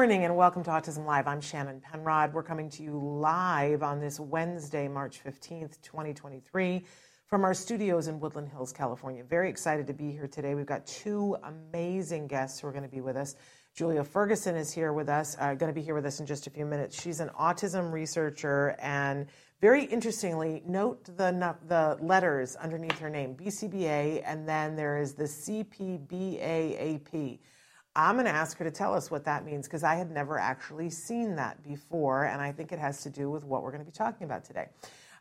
morning and welcome to Autism Live. I'm Shannon Penrod. We're coming to you live on this Wednesday, March 15th, 2023, from our studios in Woodland Hills, California. Very excited to be here today. We've got two amazing guests who are going to be with us. Julia Ferguson is here with us, uh, going to be here with us in just a few minutes. She's an autism researcher and very interestingly, note the, the letters underneath her name BCBA, and then there is the CPBAAP. I'm going to ask her to tell us what that means because I had never actually seen that before, and I think it has to do with what we're going to be talking about today.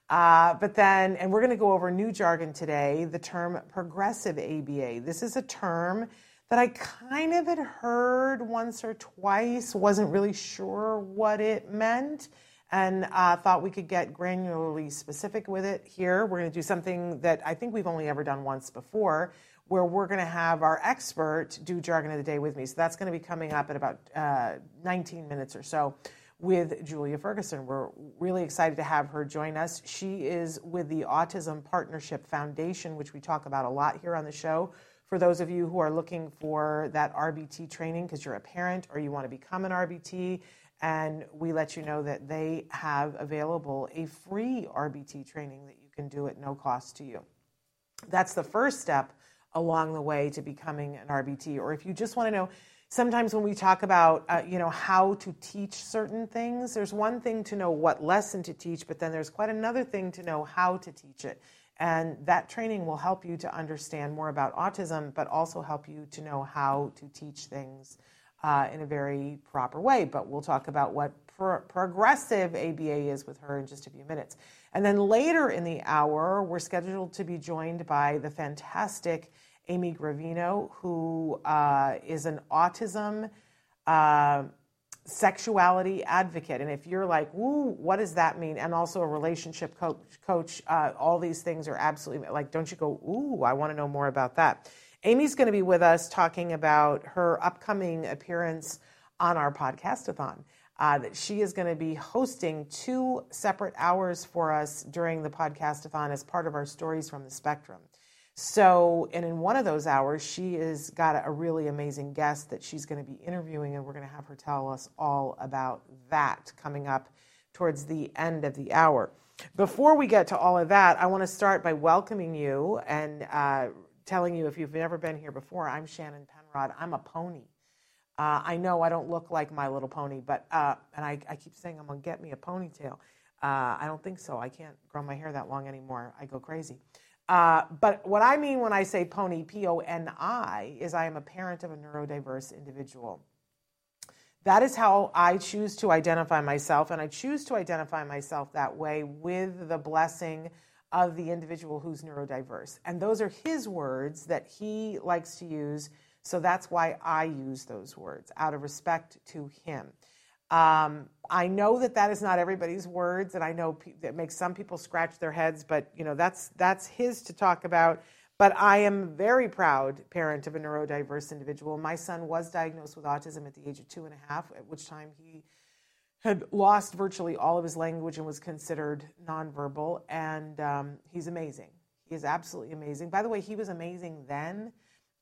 Uh, but then, and we're going to go over new jargon today the term progressive ABA. This is a term that I kind of had heard once or twice, wasn't really sure what it meant, and uh, thought we could get granularly specific with it here. We're going to do something that I think we've only ever done once before where we're going to have our expert do jargon of the day with me. So that's going to be coming up in about uh, 19 minutes or so with Julia Ferguson. We're really excited to have her join us. She is with the Autism Partnership Foundation, which we talk about a lot here on the show. For those of you who are looking for that RBT training because you're a parent or you want to become an RBT, and we let you know that they have available a free RBT training that you can do at no cost to you. That's the first step along the way to becoming an RBT. Or if you just want to know, sometimes when we talk about uh, you know how to teach certain things, there's one thing to know what lesson to teach, but then there's quite another thing to know how to teach it. And that training will help you to understand more about autism, but also help you to know how to teach things uh, in a very proper way. But we'll talk about what pro- progressive ABA is with her in just a few minutes. And then later in the hour, we're scheduled to be joined by the fantastic Amy Gravino, who uh, is an autism uh, sexuality advocate. And if you're like, "Woo, what does that mean?" and also a relationship coach, coach uh, all these things are absolutely like, don't you go, "Ooh, I want to know more about that." Amy's going to be with us talking about her upcoming appearance on our podcastathon uh, that she is going to be hosting two separate hours for us during the podcastathon as part of our Stories from the Spectrum. So, and in one of those hours, she has got a really amazing guest that she's going to be interviewing, and we're going to have her tell us all about that coming up towards the end of the hour. Before we get to all of that, I want to start by welcoming you and uh, telling you if you've never been here before, I'm Shannon Penrod. I'm a pony. Uh, I know I don't look like My Little Pony, but uh, and I, I, keep saying I'm gonna get me a ponytail. Uh, I don't think so. I can't grow my hair that long anymore. I go crazy. Uh, but what I mean when I say pony, P O N I, is I am a parent of a neurodiverse individual. That is how I choose to identify myself, and I choose to identify myself that way with the blessing of the individual who's neurodiverse. And those are his words that he likes to use so that's why I use those words out of respect to him. Um, I know that that is not everybody's words, and I know pe- that makes some people scratch their heads. But you know, that's that's his to talk about. But I am very proud parent of a neurodiverse individual. My son was diagnosed with autism at the age of two and a half, at which time he had lost virtually all of his language and was considered nonverbal. And um, he's amazing. He is absolutely amazing. By the way, he was amazing then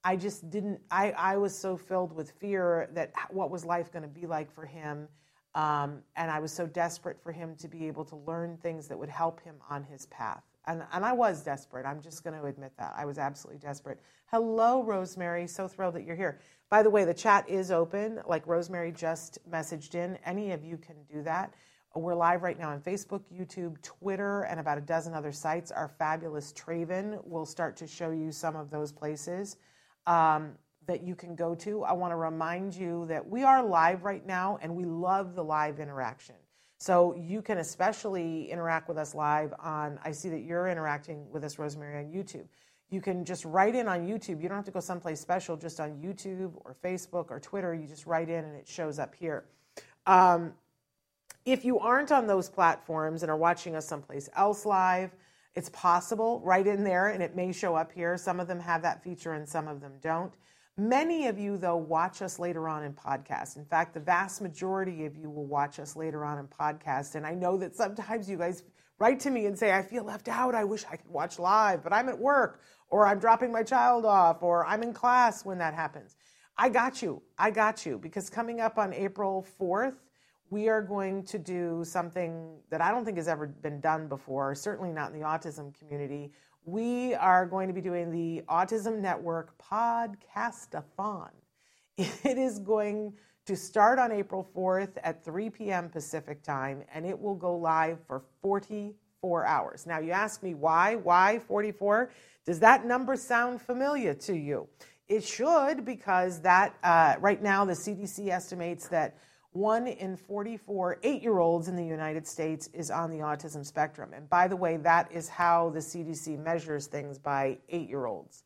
I just didn't, I, I was so filled with fear that what was life going to be like for him. Um, and I was so desperate for him to be able to learn things that would help him on his path. And, and I was desperate. I'm just going to admit that. I was absolutely desperate. Hello, Rosemary. So thrilled that you're here. By the way, the chat is open. Like Rosemary just messaged in. Any of you can do that. We're live right now on Facebook, YouTube, Twitter, and about a dozen other sites. Our fabulous Traven will start to show you some of those places. Um, that you can go to. I want to remind you that we are live right now and we love the live interaction. So you can especially interact with us live on, I see that you're interacting with us, Rosemary, on YouTube. You can just write in on YouTube. You don't have to go someplace special, just on YouTube or Facebook or Twitter. You just write in and it shows up here. Um, if you aren't on those platforms and are watching us someplace else live, it's possible right in there and it may show up here. Some of them have that feature and some of them don't. Many of you, though, watch us later on in podcast. In fact, the vast majority of you will watch us later on in podcast. And I know that sometimes you guys write to me and say, I feel left out. I wish I could watch live, but I'm at work, or I'm dropping my child off, or I'm in class when that happens. I got you. I got you. Because coming up on April 4th, we are going to do something that I don't think has ever been done before, certainly not in the autism community we are going to be doing the Autism Network Podcastathon. It is going to start on April 4th at 3 p.m. Pacific time, and it will go live for 44 hours. Now, you ask me why? Why 44? Does that number sound familiar to you? It should, because that uh, right now the CDC estimates that one in 44 eight year olds in the United States is on the autism spectrum. And by the way, that is how the CDC measures things by eight year olds.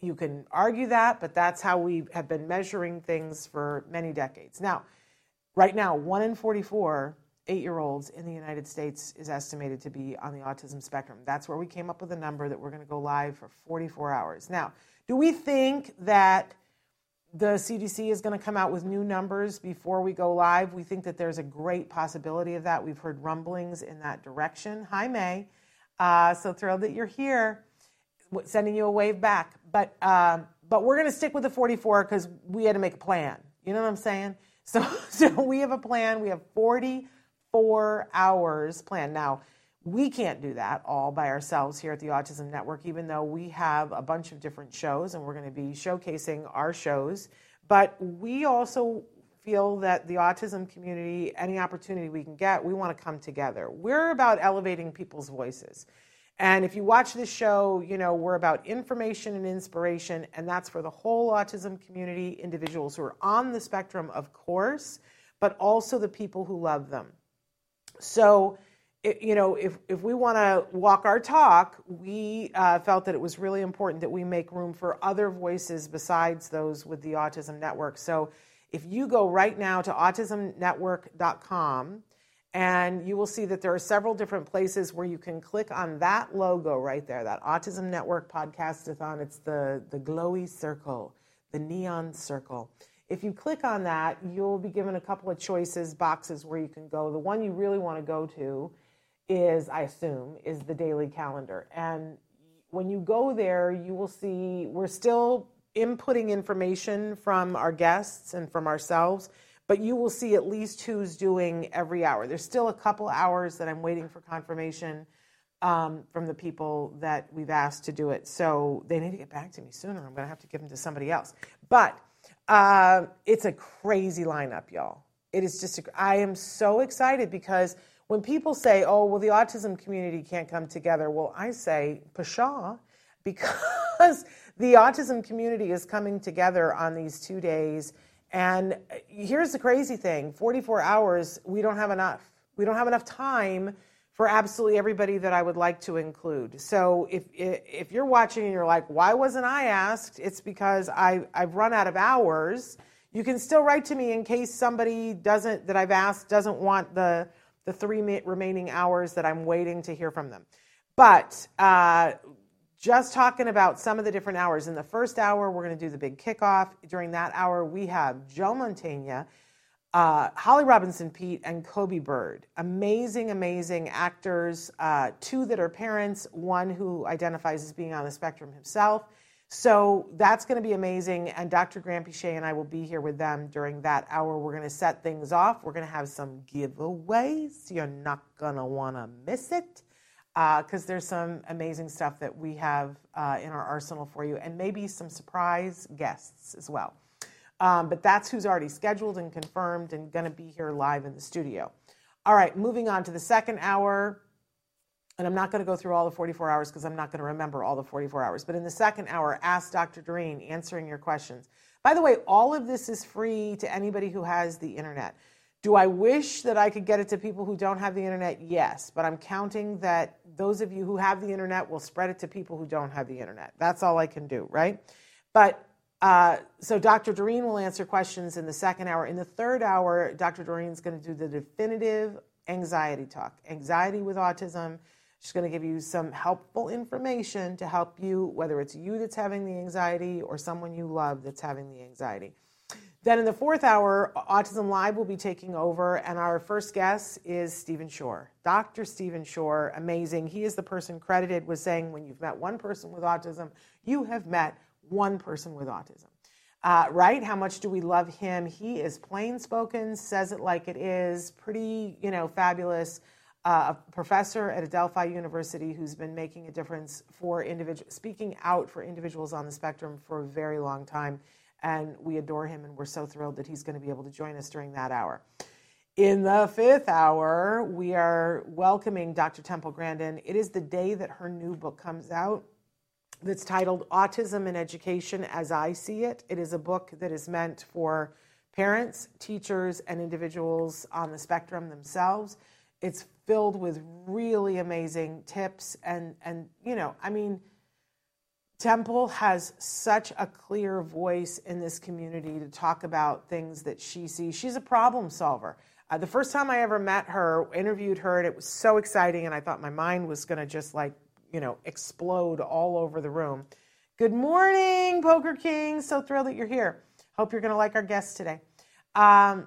You can argue that, but that's how we have been measuring things for many decades. Now, right now, one in 44 eight year olds in the United States is estimated to be on the autism spectrum. That's where we came up with a number that we're going to go live for 44 hours. Now, do we think that the CDC is going to come out with new numbers before we go live. We think that there's a great possibility of that. We've heard rumblings in that direction. Hi, May. Uh, so thrilled that you're here. Sending you a wave back. But, uh, but we're going to stick with the 44 because we had to make a plan. You know what I'm saying? So, so we have a plan. We have 44 hours planned. Now, we can't do that all by ourselves here at the Autism Network, even though we have a bunch of different shows and we're going to be showcasing our shows. But we also feel that the autism community, any opportunity we can get, we want to come together. We're about elevating people's voices. And if you watch this show, you know, we're about information and inspiration, and that's for the whole autism community, individuals who are on the spectrum, of course, but also the people who love them. So, you know, if, if we want to walk our talk, we uh, felt that it was really important that we make room for other voices besides those with the Autism Network. So if you go right now to autismnetwork.com, and you will see that there are several different places where you can click on that logo right there, that Autism Network Podcastathon. It's the, the glowy circle, the neon circle. If you click on that, you'll be given a couple of choices, boxes where you can go. The one you really want to go to is, I assume, is the daily calendar. And when you go there, you will see we're still inputting information from our guests and from ourselves, but you will see at least who's doing every hour. There's still a couple hours that I'm waiting for confirmation um, from the people that we've asked to do it. So they need to get back to me sooner. I'm going to have to give them to somebody else. But uh, it's a crazy lineup, y'all. It is just, a, I am so excited because when people say, oh, well, the autism community can't come together, well, I say, pshaw, because the autism community is coming together on these two days. And uh, here's the crazy thing 44 hours, we don't have enough. We don't have enough time for absolutely everybody that I would like to include. So if if you're watching and you're like, why wasn't I asked? It's because I I've run out of hours. You can still write to me in case somebody doesn't that I've asked doesn't want the the three remaining hours that I'm waiting to hear from them. But uh, just talking about some of the different hours. In the first hour, we're going to do the big kickoff. During that hour, we have Joe Mantegna, uh, Holly Robinson Peete, and Coby Bird. Amazing, amazing actors. Uh, two that are parents, one who identifies as being on the spectrum himself. So that's going to be amazing. And Dr. Granpeesheh and I will be here with them during that hour. We're going to set things off. We're going to have some giveaways. You're not going to want to miss it because uh, there's some amazing stuff that we have uh, in our arsenal for you, and maybe some surprise guests as well. Um, but that's who's already scheduled and confirmed and going to be here live in the studio. All right, moving on to the second hour and I'm not going to go through all the 44 hours because I'm not going to remember all the 44 hours. But in the second hour, ask Dr. Doreen answering your questions. By the way, all of this is free to anybody who has the internet. Do I wish that I could get it to people who don't have the internet? Yes, but I'm counting that those of you who have the internet will spread it to people who don't have the internet. That's all I can do, right? But uh, so Dr. Doreen will answer questions in the second hour. In the third hour, Dr. Doreen is going to do the definitive anxiety talk, anxiety with autism. She's going to give you some helpful information to help you, whether it's you that's having the anxiety or someone you love that's having the anxiety. Then in the fourth hour, Autism Live will be taking over, and our first guest is Stephen Shore. Dr. Stephen Shore, amazing. He is the person credited with saying when you've met one person with autism, you have met one person with autism. Uh, right? How much do we love him? He is plain spoken, says it like it is, pretty, you know, fabulous. Uh, a professor at Adelphi University who's been making a difference for individuals, speaking out for individuals on the spectrum for a very long time and we adore him and we're so thrilled that he's going to be able to join us during that hour. In the fifth hour, we are welcoming Dr. Temple Grandin. It is the day that her new book comes out that's titled Autism in Education as I See It. It is a book that is meant for parents, teachers, and individuals on the spectrum themselves. It's filled with really amazing tips and and you know, I mean, Temple has such a clear voice in this community to talk about things that she sees. She's a problem solver. Uh, the first time I ever met her, interviewed her, and it was so exciting, and I thought my mind was going to just like, you know, explode all over the room. Good morning, Poker King. So thrilled that you're here. Hope you're going to like our guests today. Um,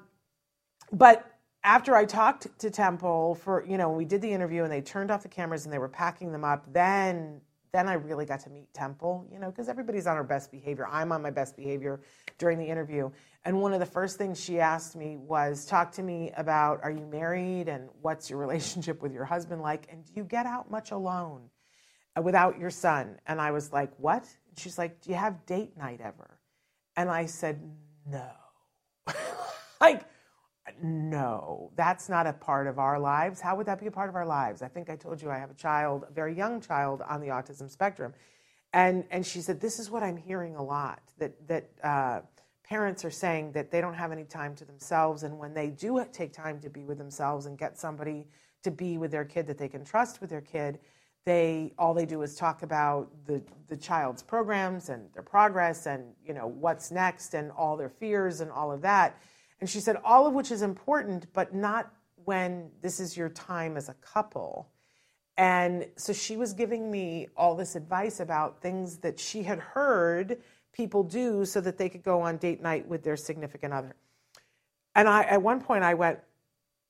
but after I talked to Temple for, you know, we did the interview and they turned off the cameras and they were packing them up, then then I really got to meet Temple, you know, because everybody's on her best behavior. I'm on my best behavior during the interview. And one of the first things she asked me was, Talk to me about are you married and what's your relationship with your husband like? And do you get out much alone uh, without your son? And I was like, What? And she's like, Do you have date night ever? And I said, No. like, no, that's not a part of our lives. How would that be a part of our lives? I think I told you I have a child, a very young child on the autism spectrum. And, and she said, This is what I'm hearing a lot that, that uh, parents are saying that they don't have any time to themselves. And when they do take time to be with themselves and get somebody to be with their kid that they can trust with their kid, they all they do is talk about the, the child's programs and their progress and you know what's next and all their fears and all of that and she said, all of which is important, but not when this is your time as a couple. And so she was giving me all this advice about things that she had heard people do so that they could go on date night with their significant other. And I, at one point, I went,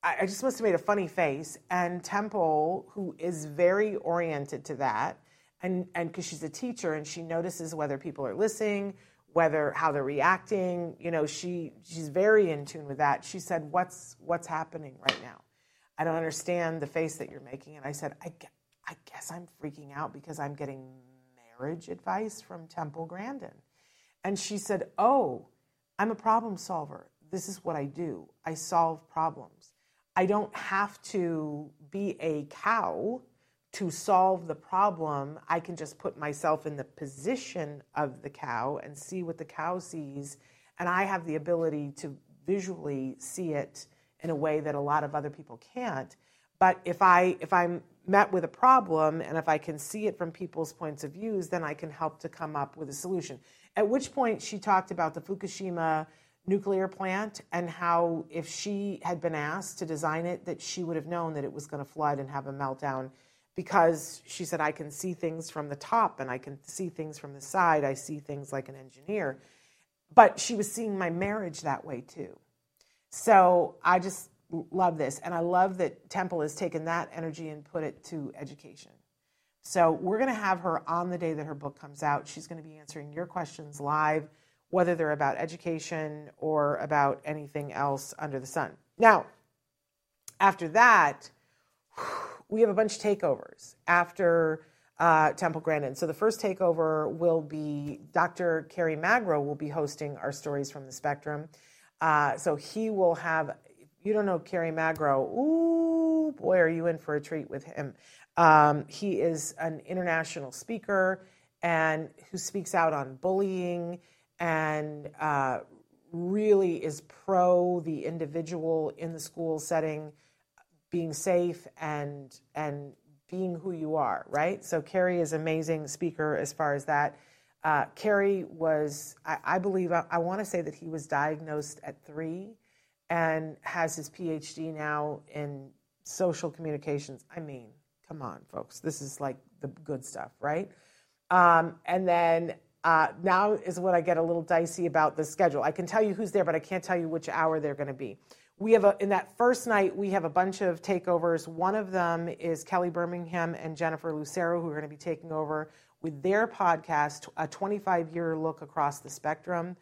I just must have made a funny face. And Temple, who is very oriented to that, and and because she's a teacher and she notices whether people are listening, whether how they're reacting. You know, she she's very in tune with that. She said, "What's what's happening right now? I don't understand the face that you're making." And I said, "I I guess I'm freaking out because I'm getting marriage advice from Temple Grandin." And she said, "Oh, I'm a problem solver. This is what I do. I solve problems. I don't have to be a cow." To solve the problem, I can just put myself in the position of the cow and see what the cow sees. And I have the ability to visually see it in a way that a lot of other people can't. But if I if I'm met with a problem and if I can see it from people's points of views, then I can help to come up with a solution. At which point she talked about the Fukushima nuclear plant and how if she had been asked to design it that she would have known that it was going to flood and have a meltdown because she said, I can see things from the top and I can see things from the side. I see things like an engineer. But she was seeing my marriage that way too. So I just love this. And I love that Temple has taken that energy and put it to education. So we're going to have her on the day that her book comes out. She's going to be answering your questions live, whether they're about education or about anything else under the sun. Now, after that, we have a bunch of takeovers after uh, Temple Grandin. So the first takeover will be Dr. Kerry Magro will be hosting our stories from the spectrum. Uh, so he will have. You don't know Kerry Magro? Ooh, boy, are you in for a treat with him? Um, he is an international speaker and who speaks out on bullying and uh, really is pro the individual in the school setting being safe and and being who you are, right? So Kerry is amazing speaker as far as that. Uh, Kerry was, I, I believe, I, I want to say that he was diagnosed at three and has his PhD now in social communications. I mean, come on, folks, this is like the good stuff, right? Um, and then uh, now is what I get a little dicey about the schedule. I can tell you who's there, but I can't tell you which hour they're going to be. We have a, in that first night, we have a bunch of takeovers. One of them is Kelly Birmingham and Jennifer Lucero, who are going to be taking over with their podcast, a 25 year look across the spectrum.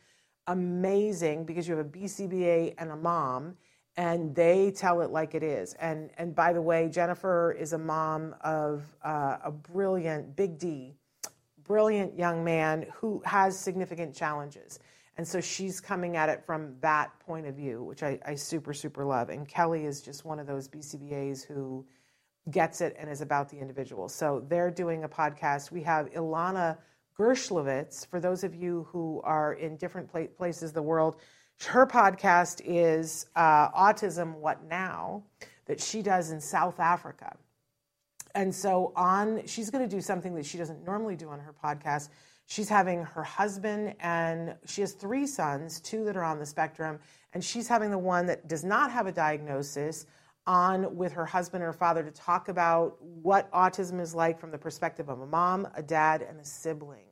Amazing because you have a BCBA and a mom, and they tell it like it is. And, and by the way, Jennifer is a mom of uh, a brilliant, Big D, brilliant young man who has significant challenges. And so she's coming at it from that point of view, which I, I super, super love. And Kelly is just one of those BCBAs who gets it and is about the individual. So they're doing a podcast. We have Ilana Gershlovitz, for those of you who are in different places of the world, her podcast is uh, Autism What Now, that she does in South Africa. And so on, she's going to do something that she doesn't normally do on her podcast. She's having her husband and she has three sons, two that are on the spectrum, and she's having the one that does not have a diagnosis on with her husband or father to talk about what autism is like from the perspective of a mom, a dad, and a sibling,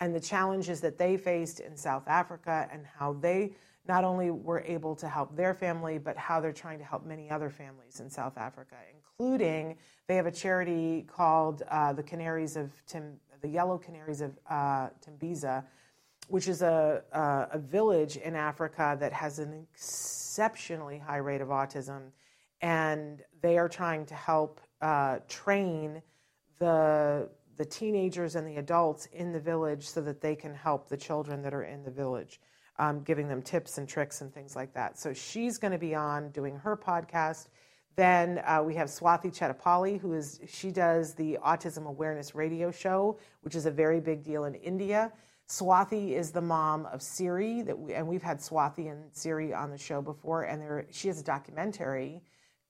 and the challenges that they faced in South Africa and how they not only were able to help their family, but how they're trying to help many other families in South Africa, including they have a charity called uh, the Canaries of Tim, the Yellow Canaries of uh, which is a, a, a village in Africa that has an exceptionally high rate of autism and they are trying to help uh, train the the teenagers and the adults in the village so that they can help the children that are in the village, um, giving them tips and tricks and things like that. So she's going to be on doing her podcast. Then uh, we have Swathi Chetapalli, who is she does the Autism Awareness Radio Show, which is a very big deal in India. Swathi is the mom of Siri, that we, and we've had Swathi and Siri on the show before, and there she has a documentary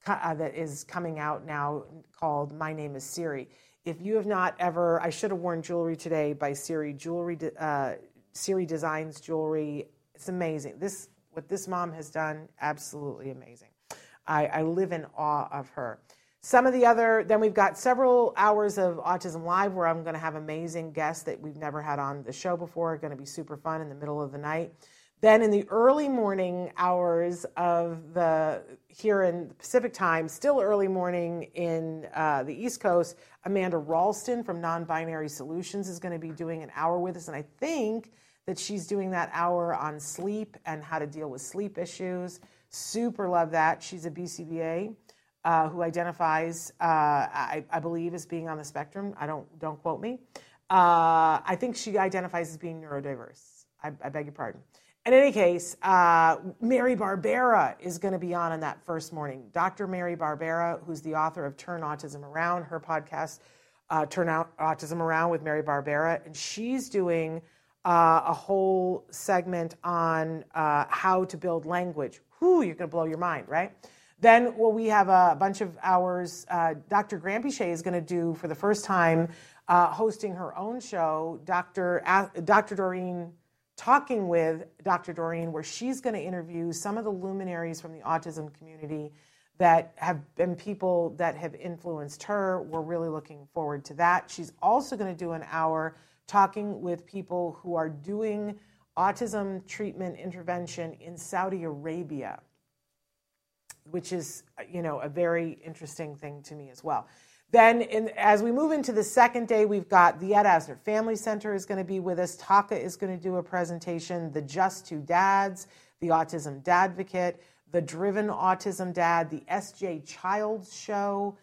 uh, that is coming out now called My Name is Siri. If you have not ever, I should have worn jewelry today by Siri. Jewelry, uh, Siri designs jewelry. It's amazing. This what this mom has done, absolutely amazing. I, I live in awe of her. Some of the other, then we've got several hours of Autism Live where I'm going to have amazing guests that we've never had on the show before. Going to be super fun in the middle of the night. Then in the early morning hours of the here in the Pacific time, still early morning in uh, the East Coast, Amanda Ralston from Non Binary Solutions is going to be doing an hour with us. And I think that she's doing that hour on sleep and how to deal with sleep issues. Super love that. She's a BCBA. Uh, who identifies, uh, I, I, believe, as being on the spectrum. I don't don't quote me. Uh, I think she identifies as being neurodiverse. I, I beg your pardon. In any case, uh, Mary Barbera is going to be on in that first morning. Dr. Mary Barbera, who's the author of Turn Autism Around, her podcast, uh, Turn Out Autism Around with Mary Barbera, and she's doing uh, a whole segment on uh, how to build language. Whoo, you're going to blow your mind, right? Then, well, we have a bunch of hours. Uh, Dr. Granpeesheh is going to do, for the first time, uh, hosting her own show. Dr. Dr. Doreen talking with Dr. Doreen, where she's going to interview some of the luminaries from the autism community that have been people that have influenced her. We're really looking forward to that. She's also going to do an hour talking with people who are doing autism treatment intervention in Saudi Arabia, which is, you know, a very interesting thing to me as well. Then, in, as we move into the second day, we've got the Ed Asner Family Center is going to be with us. TACA is going to do a presentation. The Just Two Dads, the Autism Dadvocate, the Driven Autism Dad, the SJ Childs Show.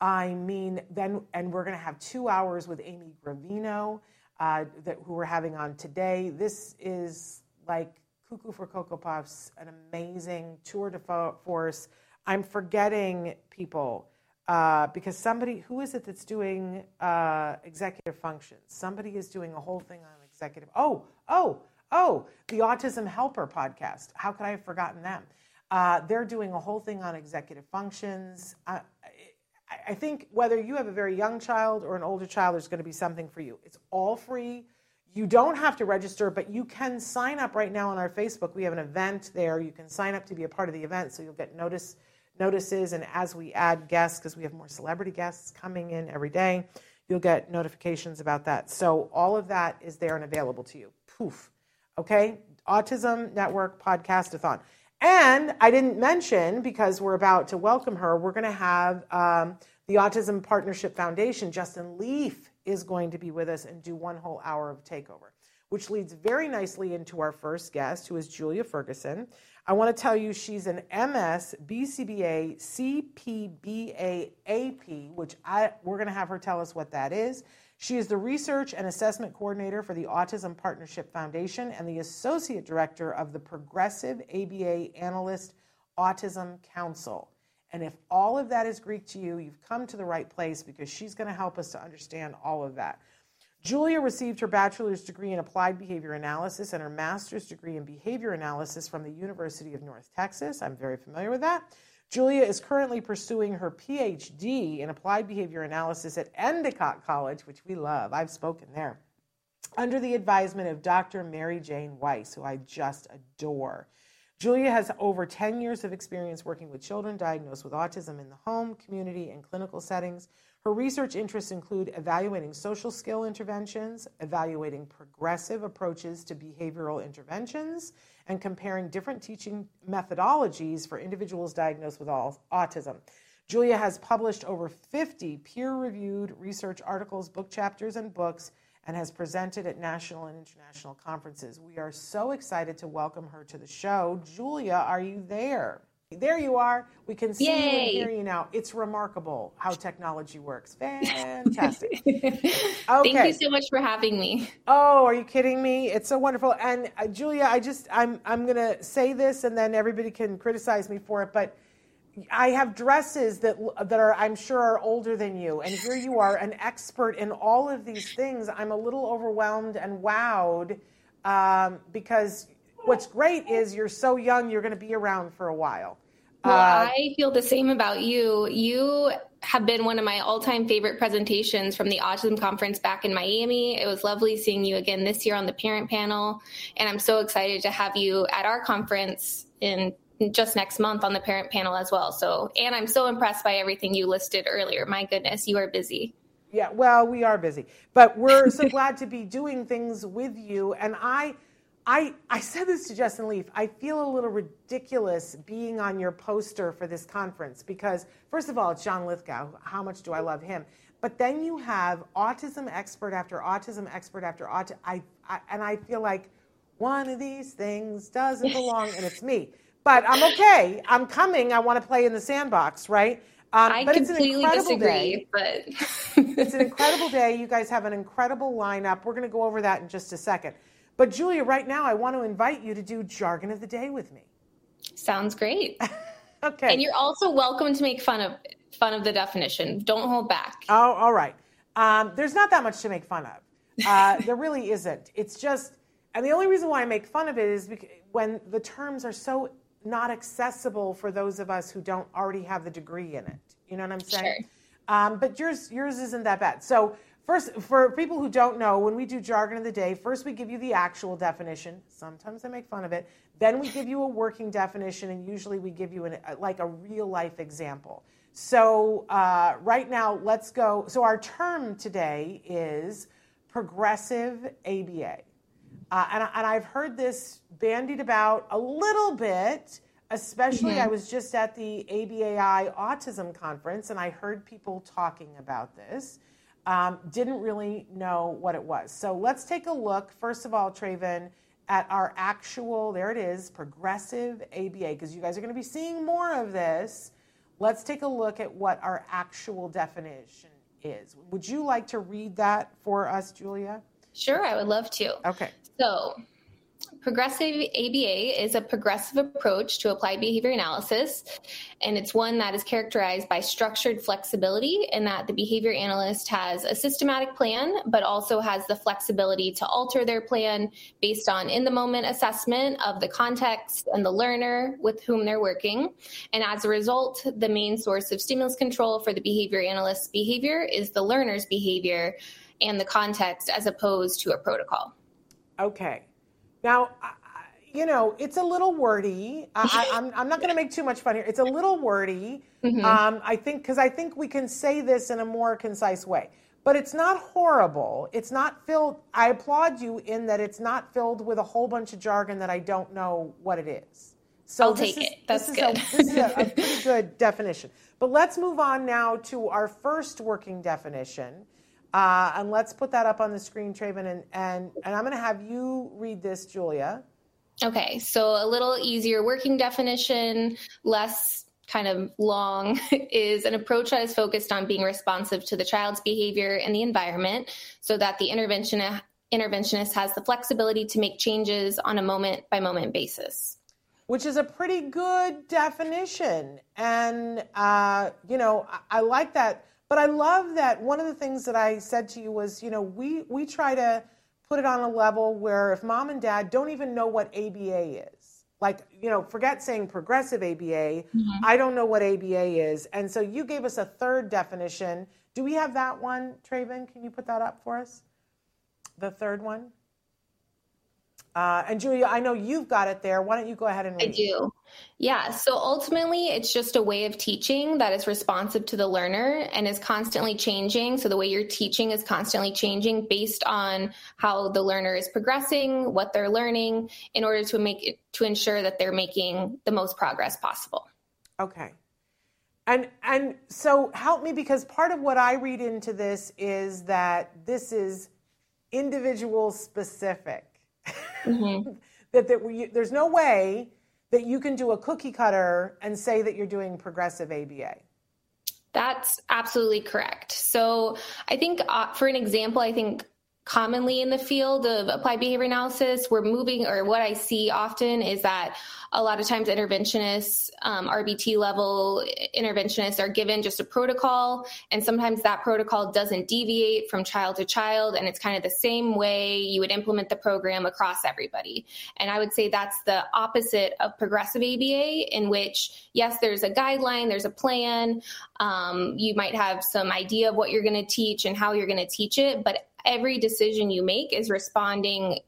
I mean, then, and we're going to have two hours with Amy Gravino, uh, that who we're having on today. This is like cuckoo for Cocoa Puffs, an amazing tour de force. I'm forgetting people uh, because somebody, who is it that's doing uh, executive functions? Somebody is doing a whole thing on executive. Oh, oh, Oh, the Autism Helper podcast. How could I have forgotten them? Uh, they're doing a whole thing on executive functions. I think whether you have a very young child or an older child, there's going to be something for you. It's all free. You don't have to register, but you can sign up right now on our Facebook. We have an event there. You can sign up to be a part of the event, so you'll get notice notices. And as we add guests, because we have more celebrity guests coming in every day, you'll get notifications about that. So all of that is there and available to you. Poof. Okay? Autism Network Podcastathon. And I didn't mention, because we're about to welcome her, we're going to have um, the Autism Partnership Foundation. Justin Leaf is going to be with us and do one whole hour of takeover, which leads very nicely into our first guest, who is Julia Ferguson. I want to tell you she's an MS, BCBA, CPBA, AP, which I, we're going to have her tell us what that is. She is the Research and Assessment Coordinator for the Autism Partnership Foundation and the Associate Director of the Progressive ABA Analyst Autism Council. And if all of that is Greek to you, you've come to the right place because she's going to help us to understand all of that. Julia received her bachelor's degree in applied behavior analysis and her master's degree in behavior analysis from the University of North Texas. I'm very familiar with that. Julia is currently pursuing her PhD in applied behavior analysis at Endicott College, which we love. I've spoken there, under the advisement of Dr. Mary Jane Weiss, who I just adore. Julia has over 10 years of experience working with children diagnosed with autism in the home, community, and clinical settings. Her research interests include evaluating social skill interventions, evaluating progressive approaches to behavioral interventions, and comparing different teaching methodologies for individuals diagnosed with autism. Julia has published over 50 peer reviewed research articles, book chapters, and books, and has presented at national and international conferences. We are so excited to welcome her to the show. Julia, are you there? There you are. We can see Yay. you and hear you now. It's remarkable how technology works. Fantastic. Okay. Thank you so much for having me. Oh, are you kidding me? It's so wonderful. And uh, Julia, I just I'm I'm going to say this and then everybody can criticize me for it, but I have dresses that that are I'm sure are older than you, and here you are, an expert in all of these things. I'm a little overwhelmed and wowed um, because what's great is you're so young, you're going to be around for a while. Well, uh, I feel the same about you. You have been one of my all time favorite presentations from the Autism Conference back in Miami. It was lovely seeing you again this year on the parent panel. And I'm so excited to have you at our conference in just next month on the parent panel as well. So, and I'm so impressed by everything you listed earlier. My goodness, you are busy. Yeah, well, we are busy, but we're so glad to be doing things with you. And I, I, I said this to Justin Leaf. I feel a little ridiculous being on your poster for this conference because, first of all, it's John Lithgow. How much do I love him? But then you have autism expert after autism expert after autism. I, I, and I feel like one of these things doesn't belong, and it's me. But I'm okay. I'm coming. I want to play in the sandbox, right? Um, I but completely it's an incredible disagree, day. but it's an incredible day. You guys have an incredible lineup. We're going to go over that in just a second. But Julia, right now, I want to invite you to do jargon of the day with me. Sounds great. okay. And you're also welcome to make fun of fun of the definition. Don't hold back. Oh, all right. Um, there's not that much to make fun of. Uh, there really isn't. It's just, and the only reason why I make fun of it is because when the terms are so not accessible for those of us who don't already have the degree in it. You know what I'm saying? Sure. Um, but yours, yours isn't that bad. So First, for people who don't know, when we do jargon of the day, first we give you the actual definition. Sometimes I make fun of it. Then we give you a working definition, and usually we give you an, like a real life example. So uh, right now, let's go. So our term today is progressive ABA. Uh, and, and, I've heard this bandied about a little bit, especially mm-hmm. I was just at the ABAI Autism Conference and I heard people talking about this um, didn't really know what it was. So let's take a look, first of all, Traven, at our actual, there it is, progressive ABA, because you guys are going to be seeing more of this. Let's take a look at what our actual definition is. Would you like to read that for us, Julia? Sure, I would love to. Okay. So, Progressive ABA is a progressive approach to applied behavior analysis, and it's one that is characterized by structured flexibility in that the behavior analyst has a systematic plan, but also has the flexibility to alter their plan based on in the moment assessment of the context and the learner with whom they're working. And as a result, the main source of stimulus control for the behavior analyst's behavior is the learner's behavior and the context as opposed to a protocol. Okay. Now, you know, it's a little wordy. I, am I'm, I'm not going to make too much fun here. It's a little wordy. Mm-hmm. Um, I think because I think we can say this in a more concise way, but it's not horrible. It's not filled. I applaud you in that it's not filled with a whole bunch of jargon that I don't know what it is. So I'll take is, it. That's this good. Is a, this is a, a pretty good definition. But let's move on now to our first working definition. Uh, and let's put that up on the screen, Traven, and, and, and I'm going to have you read this, Julia. Okay, so a little easier working definition, less kind of long, is an approach that is focused on being responsive to the child's behavior and the environment so that the intervention, interventionist has the flexibility to make changes on a moment by moment basis. Which is a pretty good definition. And, uh, you know, I, I like that but I love that one of the things that I said to you was, you know, we, we try to put it on a level where if mom and dad don't even know what ABA is, like, you know, forget saying progressive ABA, mm-hmm. I don't know what ABA is. And so you gave us a third definition. Do we have that one, Traven? Can you put that up for us? The third one? Uh, and Julia, I know you've got it there. Why don't you go ahead and read? I do. Yeah. So ultimately, it's just a way of teaching that is responsive to the learner and is constantly changing. So the way you're teaching is constantly changing based on how the learner is progressing, what they're learning, in order to make it to ensure that they're making the most progress possible. Okay. And and so help me because part of what I read into this is that this is individual specific Mm-hmm. that, that we, there's no way that you can do a cookie cutter and say that you're doing progressive ABA. That's absolutely correct. So I think, uh, for an example, I think commonly in the field of applied behavior analysis, we're moving, or what I see often is that a lot of times interventionists, um, RBT level interventionists are given just a protocol, and sometimes that protocol doesn't deviate from child to child, and it's kind of the same way you would implement the program across everybody. And I would say that's the opposite of progressive ABA, in which, yes, there's a guideline, there's a plan, um, you might have some idea of what you're going to teach and how you're going to teach it, but every decision you make is responding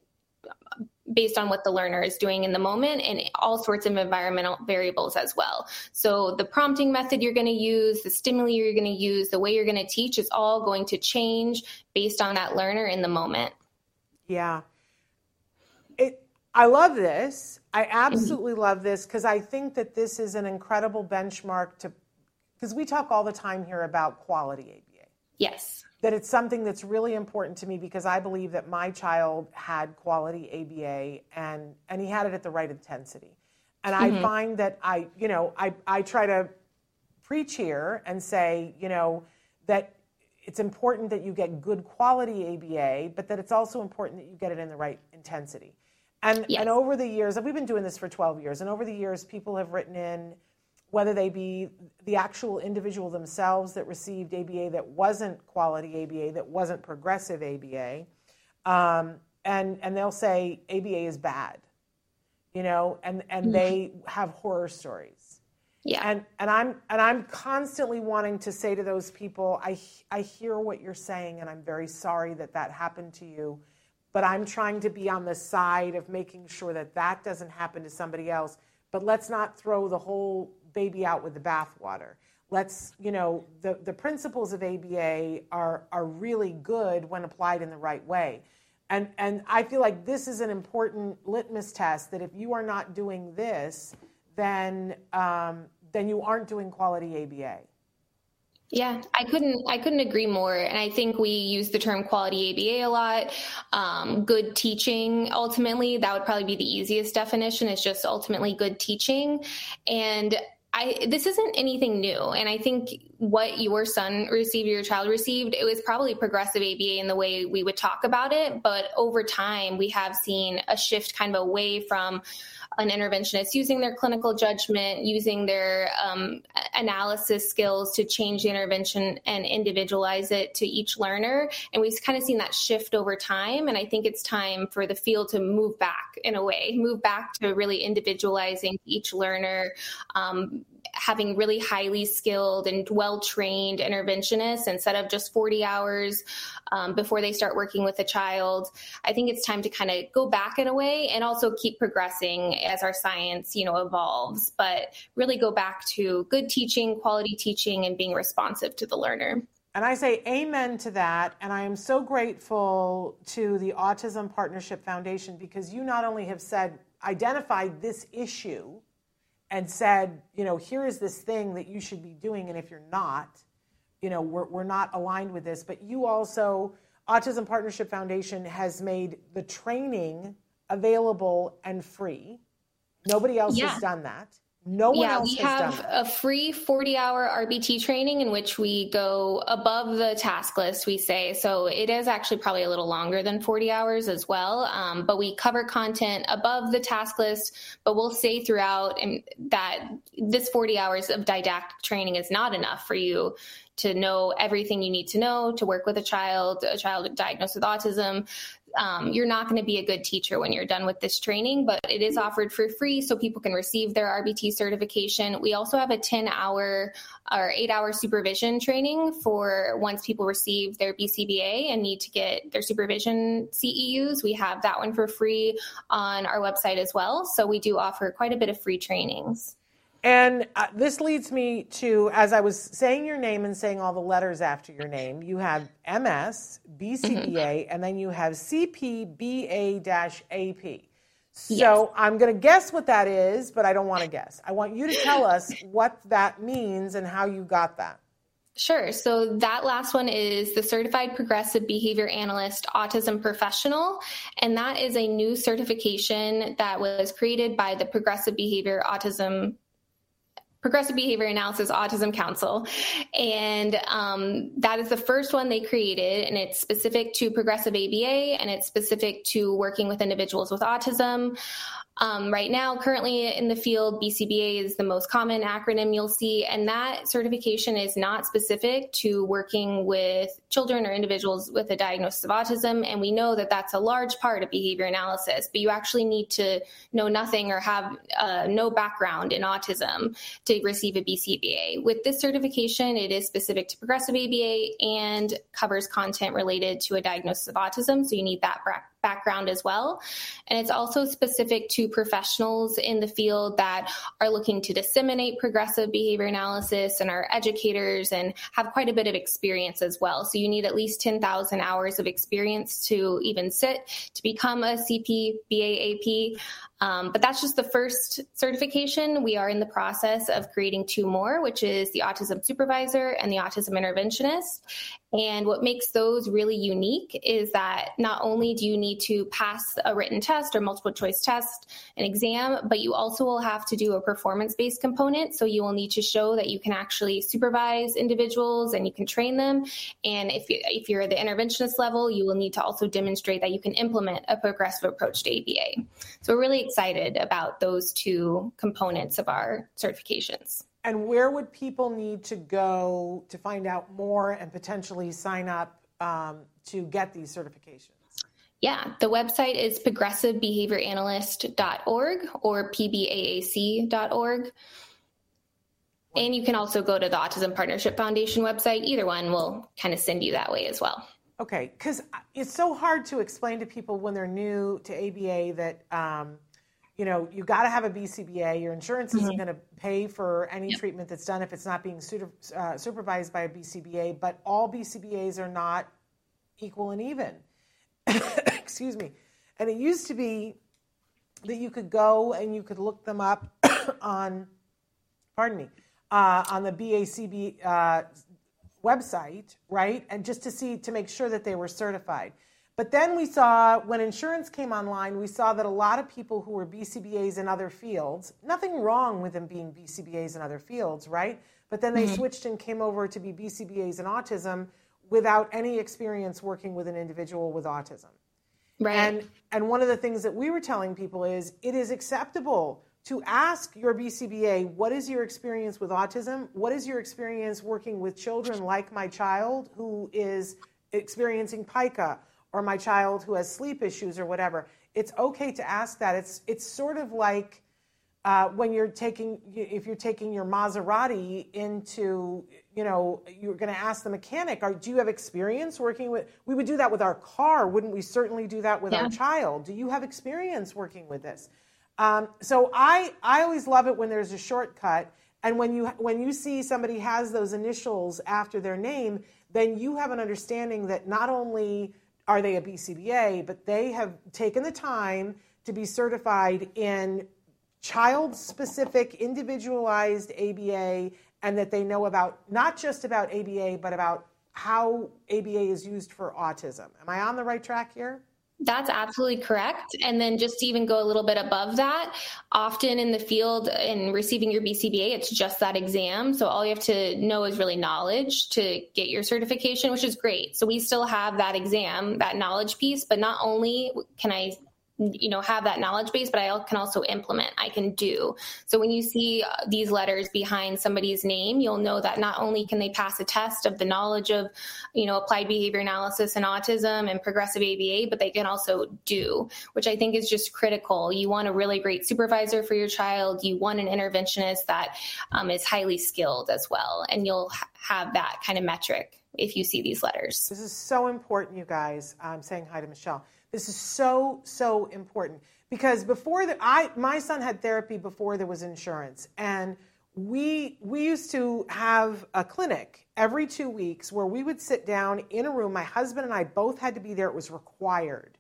based on what the learner is doing in the moment and all sorts of environmental variables as well. So the prompting method you're going to use, the stimuli you're going to use, the way you're going to teach is all going to change based on that learner in the moment. Yeah. It I love this. I absolutely love this because I think that this is an incredible benchmark to because we talk all the time here about quality ABA. Yes that it's something that's really important to me because I believe that my child had quality ABA and and he had it at the right intensity. And mm-hmm. I find that I, you know, I, I try to preach here and say, you know, that it's important that you get good quality ABA, but that it's also important that you get it in the right intensity. And and over the years, we've been doing this for 12 years, and over the years, people have written in whether they be the actual individual themselves that received ABA that wasn't quality ABA, that wasn't progressive ABA, um, and and they'll say ABA is bad, you know, and and mm-hmm. they have horror stories. Yeah. And and I'm and I'm constantly wanting to say to those people, I I hear what you're saying, and I'm very sorry that that happened to you, but I'm trying to be on the side of making sure that that doesn't happen to somebody else. But let's not throw the whole baby out with the bathwater. Let's, you know, the, the principles of ABA are, are really good when applied in the right way. And, and I feel like this is an important litmus test that if you are not doing this, then, um, then you aren't doing quality ABA. Yeah, I couldn't I couldn't agree more. And I think we use the term quality ABA a lot. Um, good teaching, ultimately, that would probably be the easiest definition. It's just ultimately good teaching. And I this isn't anything new, and I think what your son received, your child received, it was probably progressive ABA in the way we would talk about it. But over time, we have seen a shift kind of away from an interventionist using their clinical judgment, using their um, analysis skills to change the intervention and individualize it to each learner. And we've kind of seen that shift over time. And I think it's time for the field to move back in a way, move back to really individualizing each learner, um, having really highly skilled and well trained interventionists instead of just 40 hours um, before they start working with a child. I think it's time to kind of go back in a way and also keep progressing as our science, you know, evolves, but really go back to good teaching, quality teaching, and being responsive to the learner. And I say amen to that. And I am so grateful to the Autism Partnership Foundation because you not only have said, identified this issue and said, you know, here is this thing that you should be doing. And if you're not, you know, we're, we're not aligned with this. But you also, Autism Partnership Foundation has made the training available and free. Nobody else yeah. has done that. No one yeah, else we have a free 40 hour RBT training in which we go above the task list, we say. So it is actually probably a little longer than 40 hours as well. Um, but we cover content above the task list, but we'll say throughout that this 40 hours of didactic training is not enough for you to know everything you need to know to work with a child, a child diagnosed with autism. Um, you're not going to be a good teacher when you're done with this training, but it is offered for free so people can receive their RBT certification. We also have a 10 hour or eight hour supervision training for once people receive their BCBA and need to get their supervision CEUs. We have that one for free on our website as well. So we do offer quite a bit of free trainings. And uh, this leads me to, as I was saying your name and saying all the letters after your name, you have MS, BCBA, mm-hmm. and then you have CPBA AP. So yes. I'm going to guess what that is, but I don't want to guess. I want you to tell us what that means and how you got that. Sure. So that last one is the Certified Progressive Behavior Analyst Autism Professional. And that is a new certification that was created by the Progressive Behavior Autism Progressive Behavior Analysis Autism Council. And um, that is the first one they created, and it's specific to progressive ABA and it's specific to working with individuals with autism. Um, right now, currently in the field, BCBA is the most common acronym you'll see, and that certification is not specific to working with children or individuals with a diagnosis of autism. And we know that that's a large part of behavior analysis, but you actually need to know nothing or have uh, no background in autism to receive a BCBA. With this certification, it is specific to progressive ABA and covers content related to a diagnosis of autism, so you need that background as well. And it's also specific to professionals in the field that are looking to disseminate progressive behavior analysis and are educators and have quite a bit of experience as well. So you need at least 10,000 hours of experience to even sit to become a CPBAAP. Um, but that's just the first certification. We are in the process of creating two more, which is the autism supervisor and the autism interventionist. And what makes those really unique is that not only do you need to pass a written test or multiple choice test, an exam, but you also will have to do a performance based component. So you will need to show that you can actually supervise individuals and you can train them. And if, if you're the interventionist level, you will need to also demonstrate that you can implement a progressive approach to ABA. So we're really excited about those two components of our certifications. And where would people need to go to find out more and potentially sign up um, to get these certifications? Yeah, the website is progressivebehavioranalyst.org or pbaac.org. And you can also go to the Autism Partnership Foundation website. Either one will kind of send you that way as well. Okay, because it's so hard to explain to people when they're new to ABA that um, you know, you got to have a BCBA. Your insurance isn't mm-hmm. going to pay for any yep. treatment that's done if it's not being uh, supervised by a BCBA. But all BCBAs are not equal and even. Excuse me. And it used to be that you could go and you could look them up on, pardon me, uh, on the BACB uh, website, right? And just to see to make sure that they were certified. But then we saw when insurance came online, we saw that a lot of people who were BCBAs in other fields, nothing wrong with them being BCBAs in other fields, right? But then they mm-hmm. switched and came over to be BCBAs in autism without any experience working with an individual with autism. Right. And and one of the things that we were telling people is it is acceptable to ask your BCBA, what is your experience with autism? What is your experience working with children like my child who is experiencing pica or my child who has sleep issues or whatever? It's okay to ask that. It's it's sort of like uh, when you're taking if you're taking your Maserati into you know you're going to ask the mechanic are, do you have experience working with we would do that with our car wouldn't we certainly do that with yeah. our child do you have experience working with this um, so I, I always love it when there's a shortcut. And when you, when you see somebody has those initials after their name, then you have an understanding that not only are they a BCBA, but they have taken the time to be certified in child specific, individualized ABA, and that they know about not just about ABA, but about how ABA is used for autism. Am I on the right track here? That's absolutely correct. And then just to even go a little bit above that, often in the field in receiving your BCBA, it's just that exam. So all you have to know is really knowledge to get your certification, which is great. So we still have that exam, that knowledge piece, but not only can I you know have that knowledge base but i can also implement i can do. So when you see uh, these letters behind somebody's name you'll know that not only can they pass a test of the knowledge of you know applied behavior analysis and autism and progressive aba but they can also do which i think is just critical. You want a really great supervisor for your child. You want an interventionist that um, is highly skilled as well and you'll ha- have that kind of metric if you see these letters. This is so important you guys. I'm saying hi to michelle this is so, so important because before that, I my son had therapy before there was insurance, and we we used to have a clinic every two weeks where we would sit down in a room. My husband and I both had to be there. It was required.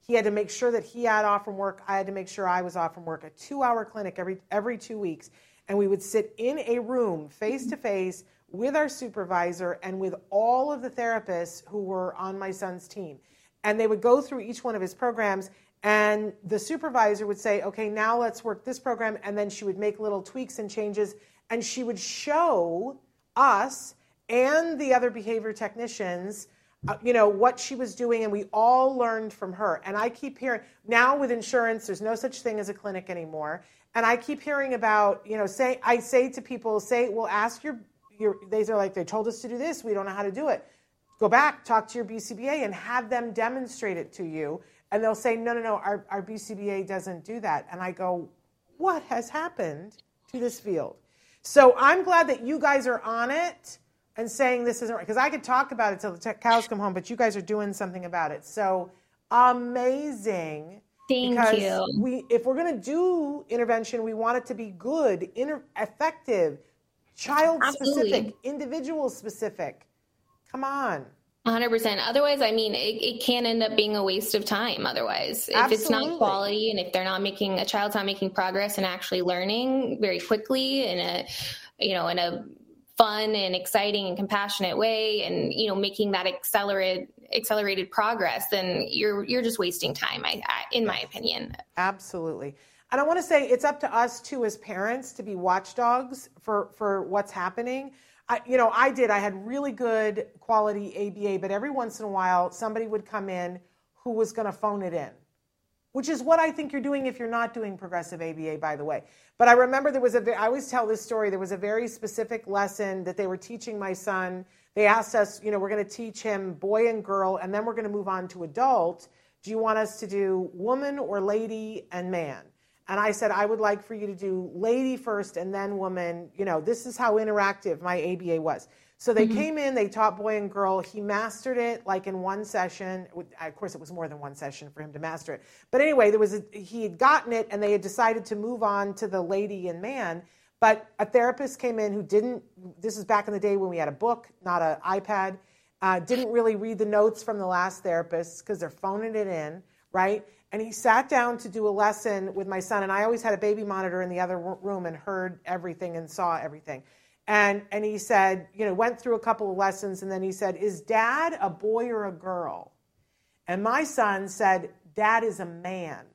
He had to make sure that he had off from work. I had to make sure I was off from work. A two-hour clinic every every two weeks, and we would sit in a room face to face with our supervisor and with all of the therapists who were on my son's team and they would go through each one of his programs and the supervisor would say okay now let's work this program and then she would make little tweaks and changes and she would show us and the other behavior technicians uh, you know what she was doing and we all learned from her. And i keep hearing now with insurance there's no such thing as a clinic anymore. And i keep hearing about you know say i say to people say well ask your your they are like they told us to do this. We don't know how to do it Go back, talk to your BCBA, and have them demonstrate it to you. And they'll say, no, no, no, our, our BCBA doesn't do that. And I go, what has happened to this field? So I'm glad that you guys are on it and saying this isn't right. Because I could talk about it till the cows come home, but you guys are doing something about it. So amazing. Thank because you. We, if we're going to do intervention, we want it to be good, inter- effective, child specific, individual specific. Come on. 100%. Otherwise, I mean, it, it can end up being a waste of time. Otherwise, Absolutely. if it's not quality and if they're not making a child's not making progress and actually learning very quickly in a, you know, in a fun and exciting and compassionate way and you know making that accelerated accelerated progress then you're you're just wasting time I, I, in my opinion absolutely and i want to say it's up to us too as parents to be watchdogs for for what's happening I, you know, I did. I had really good quality ABA, but every once in a while, somebody would come in who was going to phone it in, which is what I think you're doing if you're not doing progressive ABA, by the way. But I remember there was a, I always tell this story, there was a very specific lesson that they were teaching my son. They asked us, you know, we're going to teach him boy and girl, and then we're going to move on to adult. Do you want us to do woman or lady and man? And I said, I would like for you to do lady first and then woman. You know, this is how interactive my ABA was. So they mm-hmm. came in, they taught boy and girl. He mastered it like in one session. Of course, it was more than one session for him to master it. But anyway, there was a, he had gotten it, and they had decided to move on to the lady and man. But a therapist came in who didn't. This is back in the day when we had a book, not an iPad. Uh, didn't really read the notes from the last therapist because they're phoning it in, right? And he sat down to do a lesson with my son and i always had a baby monitor in the other room and heard everything and saw everything and and he said you know went through a couple of lessons and then he said is dad a boy or a girl And my son said, Dad is a man.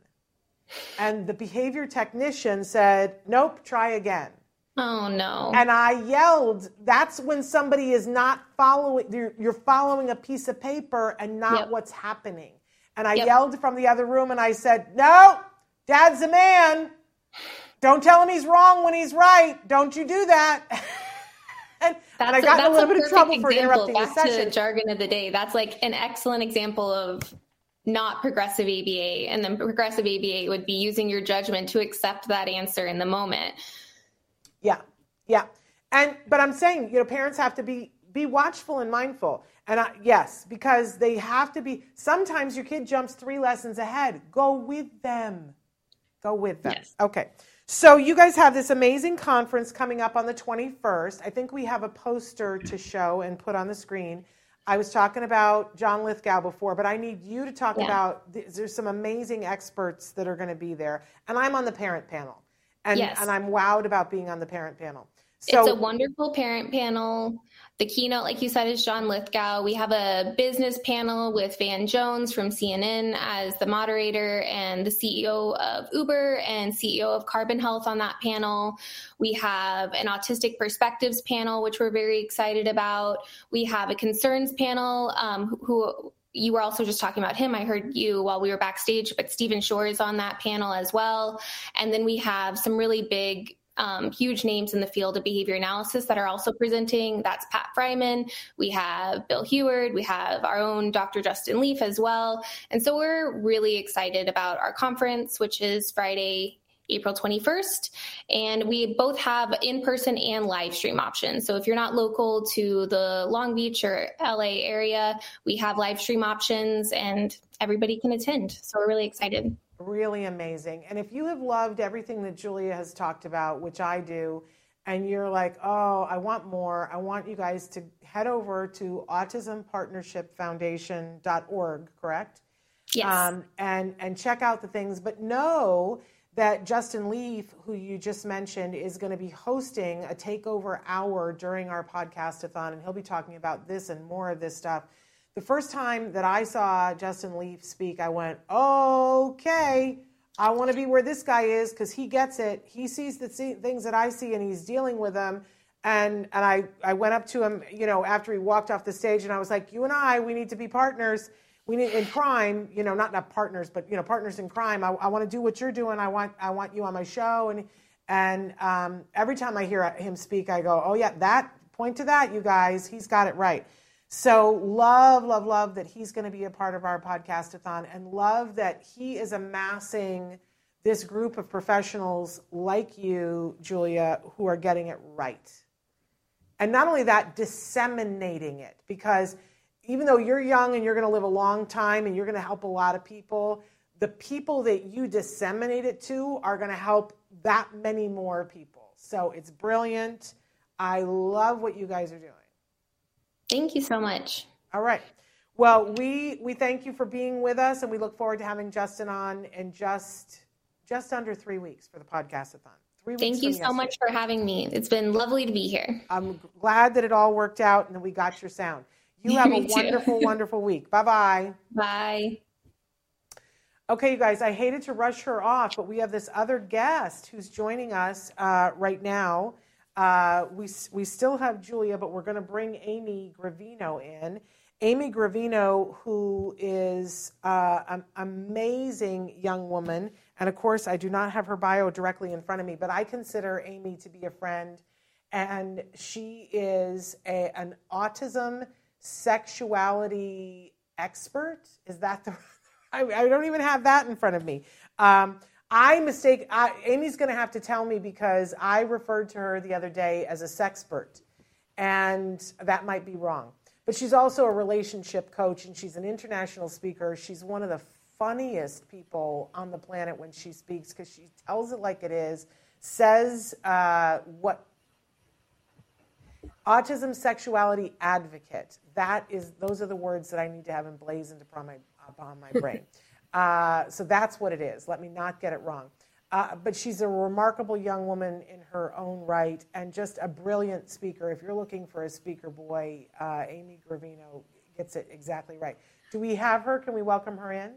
And the behavior technician said, Nope, try again. Oh no. And I yelled, That's when somebody is not following, you're, you're following a piece of paper and not Yep. what's happening. And I Yep. yelled from the other room and I said, No, Dad's a man. Don't tell him he's wrong when he's right. Don't you do that. and, and I got in a little bit of trouble for example, interrupting the back to the jargon of the day. That's like an excellent example of not progressive ABA. And then progressive ABA would be using your judgment to accept that answer in the moment. Yeah, yeah, and but I'm saying you know parents have to be be watchful and mindful, and I, yes, because they have to be. Sometimes your kid jumps three lessons ahead. Go with them. Go with them. Yes. Okay. So you guys have this amazing conference coming up on the 21st. I think we have a poster to show and put on the screen. I was talking about John Lithgow before, but I need you to talk Yeah. about. There's some amazing experts that are going to be there, and I'm on the parent panel, and Yes. and I'm wowed about being on the parent panel. It's a wonderful parent panel. The keynote, like you said, is John Lithgow. We have a business panel with Van Jones from CNN as the moderator and the CEO of Uber and CEO of Carbon Health on that panel. We have an autistic perspectives panel, which we're very excited about. We have a concerns panel um, who you were also just talking about him. I heard you while we were backstage, but Stephen Shore is on that panel as well. And then we have some really big um, huge names in the field of behavior analysis that are also presenting. That's Pat Friman. We have Bill Heward. We have our own Dr. Justin Leaf as well. And so we're really excited about our conference, which is Friday, April 21st. And we both have in person and live stream options. So if you're not local to the Long Beach or LA area, we have live stream options and everybody can attend. So we're really excited. Really amazing. And if you have loved everything that Julia has talked about, which I do, and you're like, oh, I want more, I want you guys to head over to autismpartnershipfoundation.org, correct? Yes. Um, and, and check out the things. But know that Justin Leaf, who you just mentioned, is going to be hosting a takeover hour during our podcastathon, and he'll be talking about this and more of this stuff. The first time that I saw Justin Leaf speak, I went, okay, I want to be where this guy is because he gets it. He sees the things that I see and he's dealing with them. And, and I, I went up to him, you know, after he walked off the stage and I was like, you and I, we need to be partners. We need in crime, you know, not, not partners, but, you know, partners in crime. I, I want to do what you're doing. I want, I want you on my show. And, and um, every time I hear him speak, I go, oh yeah, that point to that, you guys, he's got it right. So love, love, love that he's going to be a part of our podcastathon and love that he is amassing this group of professionals like you, Julia, who are getting it right. And not only that, disseminating it because even though you're young and you're going to live a long time and you're going to help a lot of people, the people that you disseminate it to are going to help that many more people. So it's brilliant. I love what you guys are doing. Thank you so much. All right. Well, we we thank you for being with us, and we look forward to having Justin on in just just under three weeks for the podcastathon. Three weeks. Thank you from so much for having me. It's been lovely to be here. I'm glad that it all worked out and that we got your sound. You have a wonderful, wonderful week. Bye bye. Bye. Okay, you guys, I hated to rush her off, but we have this other guest who's joining us uh, right now. Uh, we, we still have Julia, but we're going to bring Amy Gravino in. Amy Gravino, who is uh, an amazing young woman. And of course, I do not have her bio directly in front of me, but I consider Amy to be a friend. And she is a, an autism sexuality expert. Is that the I, I don't even have that in front of me. Um, I mistake. I, Amy's going to have to tell me because I referred to her the other day as a sexpert, and that might be wrong. But she's also a relationship coach, and she's an international speaker. She's one of the funniest people on the planet when she speaks because she tells it like it is, says uh, what autism sexuality advocate. That is, those are the words that I need to have emblazoned upon my upon my brain. Uh, so that's what it is. Let me not get it wrong. Uh, but she's a remarkable young woman in her own right and just a brilliant speaker. If you're looking for a speaker boy, uh, Amy Gravino gets it exactly right. Do we have her? Can we welcome her in?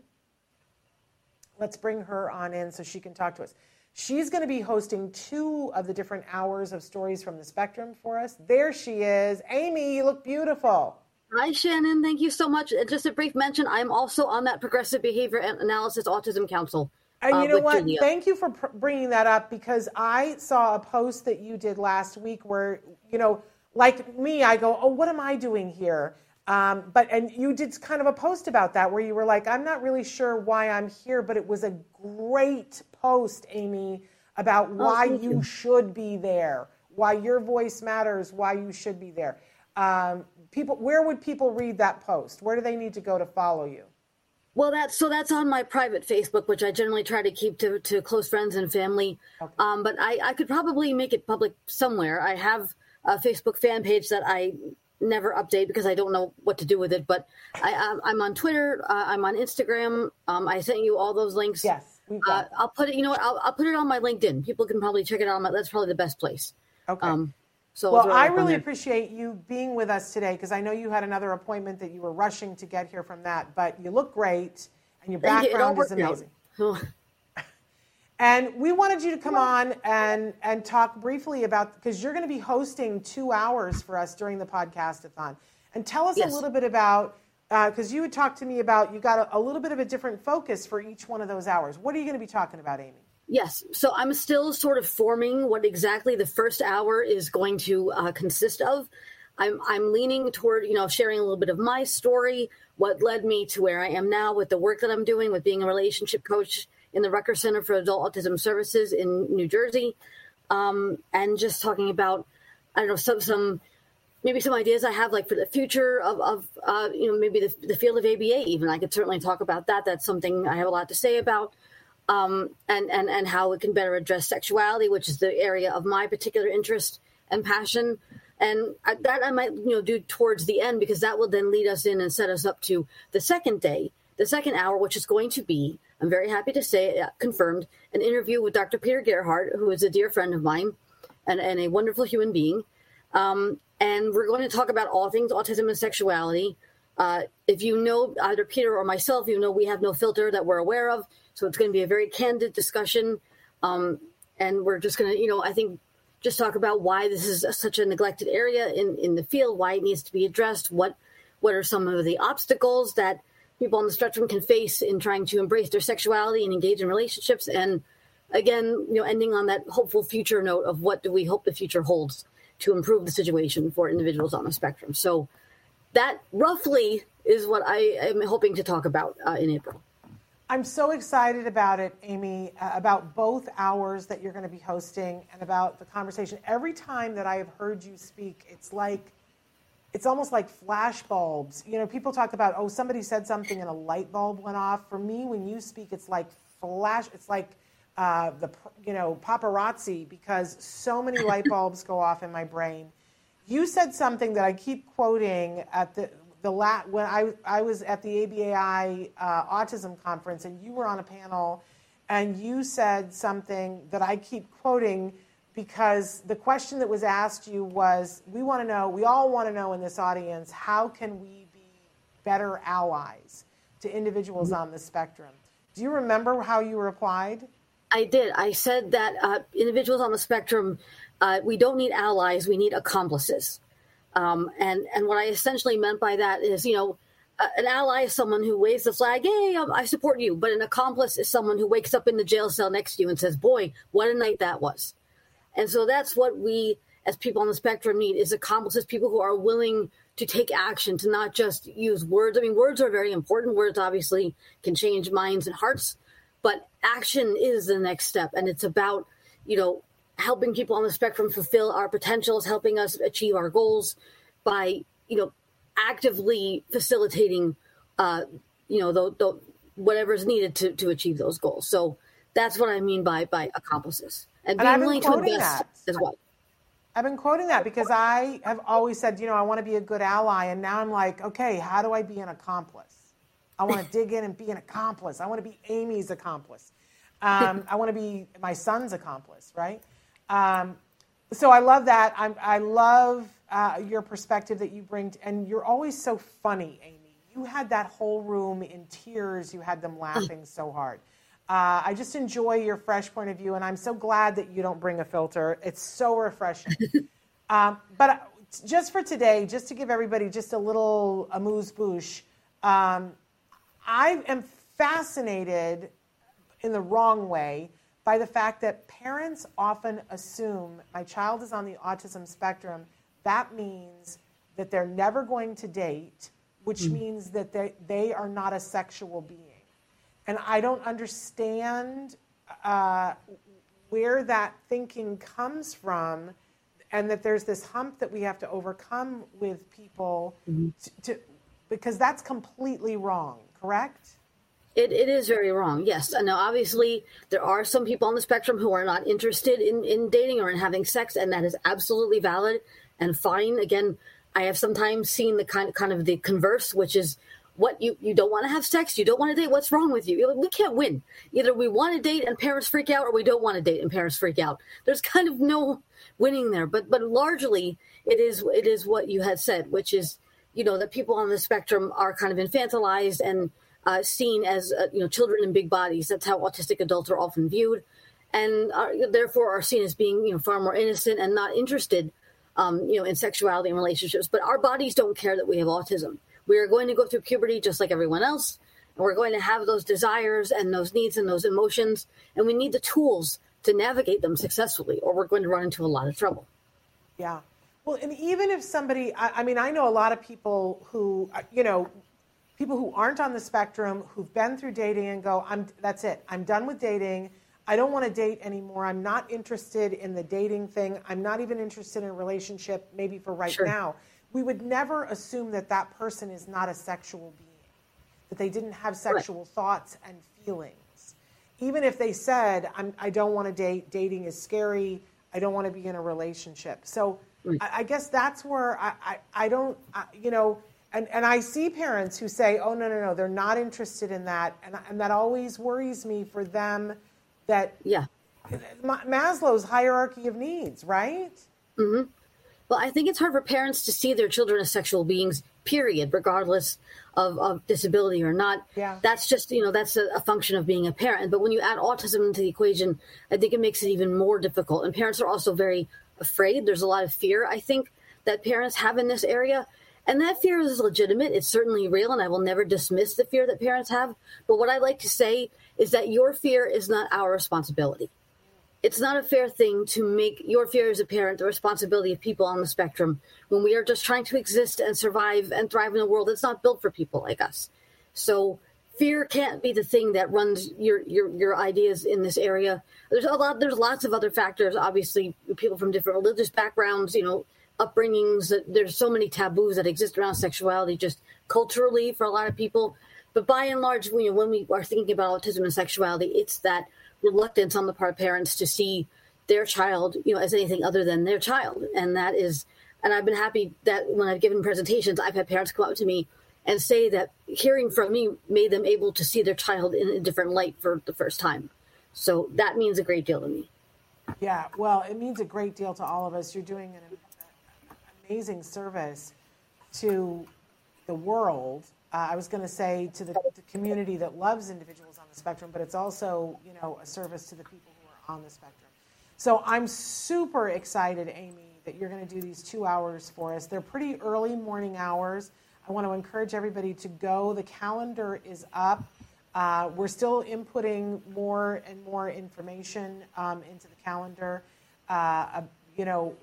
Let's bring her on in so she can talk to us. She's going to be hosting two of the different hours of stories from the spectrum for us. There she is. Amy, you look beautiful. Hi, Shannon. Thank you so much. Just a brief mention I'm also on that Progressive Behavior Analysis Autism Council. And uh, you know what? Julia. Thank you for pr- bringing that up because I saw a post that you did last week where, you know, like me, I go, oh, what am I doing here? Um, but and you did kind of a post about that where you were like, I'm not really sure why I'm here, but it was a great post, Amy, about oh, why oh, you, you, should be there, why your voice matters, why you should be there. Um, people, where would people read that post? Where do they need to go to follow you? Well, that's so that's on my private Facebook, which I generally try to keep to, to close friends and family. Okay. Um, but I, I could probably make it public somewhere. I have a Facebook fan page that I never update because I don't know what to do with it. But I, am on Twitter. Uh, I'm on Instagram. Um, I sent you all those links. Yes. Uh, I'll put it. You know what? I'll, I'll, put it on my LinkedIn. People can probably check it out. My, that's probably the best place. Okay. Um, so well, I really appreciate you being with us today because I know you had another appointment that you were rushing to get here from that. But you look great, and your background is amazing. And we wanted you to come on and, and talk briefly about because you're going to be hosting two hours for us during the podcastathon. And tell us yes. a little bit about because uh, you had talked to me about you got a, a, little bit of a different focus for each one of those hours. What are you going to be talking about, Amy? Yes, so I'm still sort of forming what exactly the first hour is going to uh, consist of. I'm I'm leaning toward you know sharing a little bit of my story, what led me to where I am now with the work that I'm doing with being a relationship coach in the Rutgers Center for Adult Autism Services in New Jersey, um, and just talking about I don't know some some maybe some ideas I have like for the future of, of uh, you know maybe the, the field of ABA even I could certainly talk about that. That's something I have a lot to say about. Um, and, and, and how it can better address sexuality, which is the area of my particular interest and passion. And I, that I might, you know, do towards the end because that will then lead us in and set us up to the second day, the second hour, which is going to be I'm very happy to say, uh, confirmed, an interview with Dr. Peter Gerhardt, who is a dear friend of mine and, and a wonderful human being. Um, and we're going to talk about all things autism and sexuality. Uh, if you know either Peter or myself, you know we have no filter that we're aware of. So it's going to be a very candid discussion. Um, and we're just going to, you know, I think just talk about why this is such a neglected area in, in the field, why it needs to be addressed, what what are some of the obstacles that people on the spectrum can face in trying to embrace their sexuality and engage in relationships and again you know ending on that hopeful future note of what do we hope the future holds to improve the situation for individuals on the spectrum so that roughly is what i am hoping to talk about uh, in april i'm so excited about it amy uh, about both hours that you're going to be hosting and about the conversation every time that i have heard you speak it's like it's almost like flash bulbs. You know, people talk about, oh, somebody said something and a light bulb went off. For me, when you speak, it's like flash. It's like uh, the you know paparazzi because so many light bulbs go off in my brain. You said something that I keep quoting at the the la- when I I was at the ABAI uh, autism conference and you were on a panel, and you said something that I keep quoting because the question that was asked you was we want to know, we all want to know in this audience, how can we be better allies to individuals on the spectrum? Do you remember how you replied? I did. I said that uh, individuals on the spectrum, uh, we don't need allies, we need accomplices. Um, and, and what I essentially meant by that is, you know, an ally is someone who waves the flag, hey, um, I support you. But an accomplice is someone who wakes up in the jail cell next to you and says, boy, what a night that was. And so that's what we as people on the spectrum need is accomplices, people who are willing to take action, to not just use words. I mean, words are very important. Words obviously can change minds and hearts, but action is the next step. And it's about, you know, helping people on the spectrum fulfill our potentials, helping us achieve our goals by, you know, actively facilitating, uh, you know, the, the, whatever is needed to, to achieve those goals. So that's what I mean by by accomplices and being willing to invest that. as well. I've been quoting that because I have always said, you know, I want to be a good ally, and now I'm like, okay, how do I be an accomplice? I want to dig in and be an accomplice. I want to be Amy's accomplice. Um, I want to be my son's accomplice, right? Um, so I love that. I'm, i love uh, your perspective that you bring, to, and you're always so funny, Amy. you had that whole room in tears. You had them laughing so hard. Uh, I just enjoy your fresh point of view, and I'm so glad that you don't bring a filter. It's so refreshing. um, but just for today, just to give everybody just a little amuse bouche, um, I am fascinated in the wrong way by the fact that parents often assume my child is on the autism spectrum. That means that they're never going to date, which mm. means that they, they are not a sexual being. And I don't understand uh, where that thinking comes from, and that there's this hump that we have to overcome with people mm-hmm. to, to, because that's completely wrong, correct? It, it is very wrong, yes. Now, obviously, there are some people on the spectrum who are not interested in, in dating or in having sex, and that is absolutely valid and fine. Again, I have sometimes seen the kind, kind of the converse, which is what you you don't want to have sex, you don't want to date. What's wrong with you? We can't win. Either we want to date and parents freak out, or we don't want to date and parents freak out. There's kind of no winning there. But but largely, it is it is what you had said, which is you know that people on the spectrum are kind of infantilized and uh, seen as uh, you know children in big bodies. That's how autistic adults are often viewed, and are, therefore are seen as being you know far more innocent and not interested. Um, you know, in sexuality and relationships, but our bodies don't care that we have autism we are going to go through puberty just like everyone else. And we're going to have those desires and those needs and those emotions. And we need the tools to navigate them successfully, or we're going to run into a lot of trouble. Yeah. Well, and even if somebody, I, I mean, I know a lot of people who, uh, you know, people who aren't on the spectrum, who've been through dating and go, I'm, that's it. I'm done with dating. I don't want to date anymore. I'm not interested in the dating thing. I'm not even interested in a relationship, maybe for right sure. now we would never assume that that person is not a sexual being, that they didn't have sexual right. thoughts and feelings. Even if they said, I'm, I do not want to date, dating is scary, I don't want to be in a relationship. So. I, I, guess that's where I, I, I don't, I, you know, and, and I see parents who say, oh, no, no, no, they're not interested in that. And, and that always worries me for them that yeah. Maslow's hierarchy of needs, right? Mm-hmm. Well, I think it's hard for parents to see their children as sexual beings, period, regardless of, of disability or not. Yeah. That's just, you know, that's a, a, function of being a parent. But when you add autism into the equation, I think it makes it even more difficult. And parents are also very afraid. There's a lot of fear, I think, that parents have in this area. And that fear is legitimate. It's certainly real. And I will never dismiss the fear that parents have. But what I like to say is that your fear is not our responsibility it's not a fair thing to make your fear as a parent the responsibility of people on the spectrum when we are just trying to exist and survive and thrive in a world that's not built for people like us. So fear can't be the thing that runs your your your ideas in this area. There's a lot there's lots of other factors, obviously people from different religious backgrounds, you know, upbringings, there's so many taboos that exist around sexuality just culturally for a lot of people. But by and large, you know, when we are thinking about autism and sexuality, it's that reluctance on the part of parents to see their child, you know, as anything other than their child. And that is, and I've been happy that when I've given presentations, I've had parents come up to me and say that hearing from me made them able to see their child in a different light for the first time. So that means a great deal to me. Yeah, well, it means a great deal to all of us. You're doing an amazing service to the world. Uh, I was going to say to the, the community that loves individuals on the spectrum, but it's also, you know, a service to the people who are on the spectrum. So I'm super excited, Amy, that you're going to do these two hours for us. They're pretty early morning hours. I want to encourage everybody to go. The calendar is up. Uh, we're still inputting more and more information um, into the calendar. Uh, uh, you know,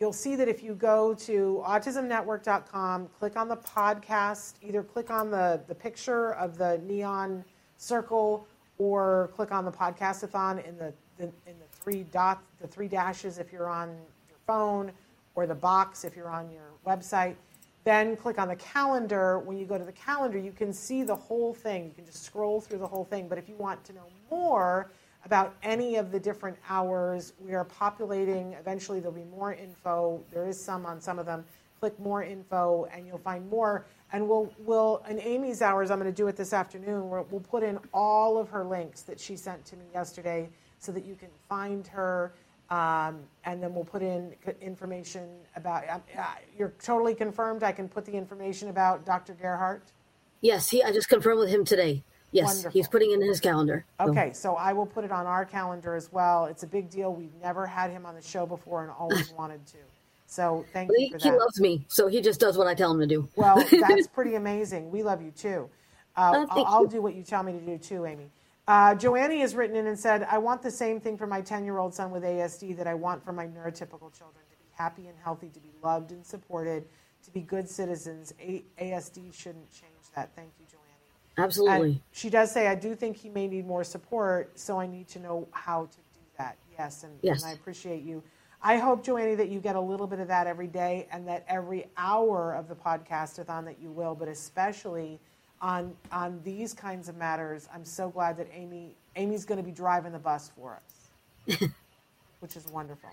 you'll see that if you go to autismnetwork.com, click on the podcast, either click on the, the picture of the neon circle or click on the podcastathon in the, the in the three dots, the three dashes if you're on your phone, or the box if you're on your website. Then click on the calendar. When you go to the calendar, you can see the whole thing. You can just scroll through the whole thing. But if you want to know more about any of the different hours, we are populating. Eventually, there'll be more info. There is some on some of them. Click more info, and you'll find more and we'll, we'll in Amy's hours, I'm going to do it this afternoon, we'll, we'll put in all of her links that she sent to me yesterday so that you can find her. Um, and then we'll put in information about, uh, uh, you're totally confirmed I can put the information about Dr. Gerhardt? Yes, he. I just confirmed with him today. Yes, Wonderful. he's putting it in his calendar. so. Okay, so I will put it on our calendar as well. It's a big deal. We've never had him on the show before and always wanted to. So thank But you he, he loves me, so he just does what I tell him to do. Well, that's pretty amazing. We love you too. Uh, Oh, I'll, I'll you. do what you tell me to do too, Amy. Uh, Joannie has written in and said, I want the same thing for my 10 year old son with ASD that I want for my neurotypical children to be happy and healthy, to be loved and supported, to be good citizens. A- ASD shouldn't change that. Thank you, Joannie. Absolutely. And she does say, I do think he may need more support, so I need to know how to do that. Yes, and, Yes. and I appreciate you. I hope, Joannie, that you get a little bit of that every day and that every hour of the podcastathon that you will, but especially on on these kinds of matters. I'm so glad that Amy Amy's going to be driving the bus for us, which is wonderful.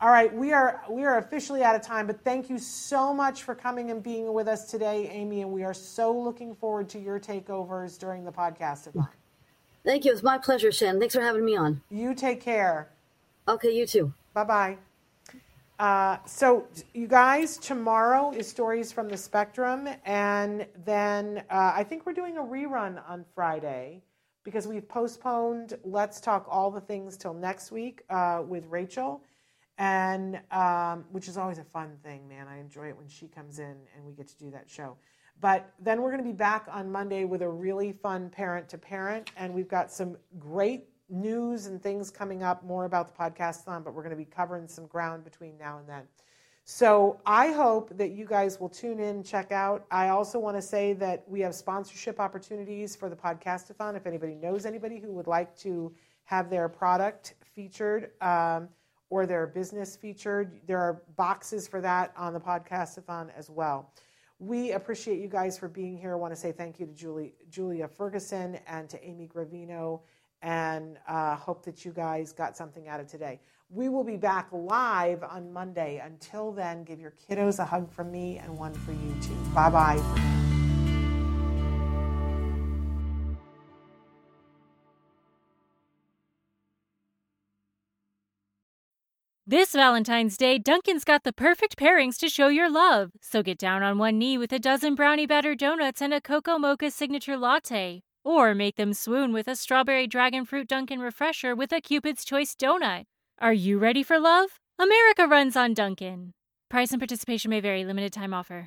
All right, we are we are officially out of time, but thank you so much for coming and being with us today, Amy, and we are so looking forward to your takeovers during the podcastathon. Thank you. It's my pleasure, Shannon. Thanks for having me on. You take care. Okay, you too. Bye bye. Uh, so, you guys, tomorrow is Stories from the Spectrum, and then uh, I think we're doing a rerun on Friday because we've postponed Let's Talk All the Things till next week uh, with Rachel, and um, which is always a fun thing, man. I enjoy it when she comes in and we get to do that show. But then we're going to be back on Monday with a really fun parent to parent, and we've got some great news and things coming up more about the podcast on, but we're going to be covering some ground between now and then. So I hope that you guys will tune in, check out. I also want to say that we have sponsorship opportunities for the podcastathon. If anybody knows anybody who would like to have their product featured um, or their business featured, there are boxes for that on the podcastathon as well. We appreciate you guys for being here. I want to say thank you to Julie, Julia Ferguson and to Amy Gravino, and uh, hope that you guys got something out of today. We will be back live on Monday. Until then, give your kiddos a hug from me and one for you too. Bye bye. This Valentine's Day, Dunkin's got the perfect pairings to show your love. So get down on one knee with a dozen brownie batter donuts and a cocoa mocha signature latte. Or make them swoon with a strawberry dragon fruit Dunkin' refresher with a Cupid's Choice donut. Are you ready for love? America runs on Dunkin'. Price and participation may vary, limited time offer.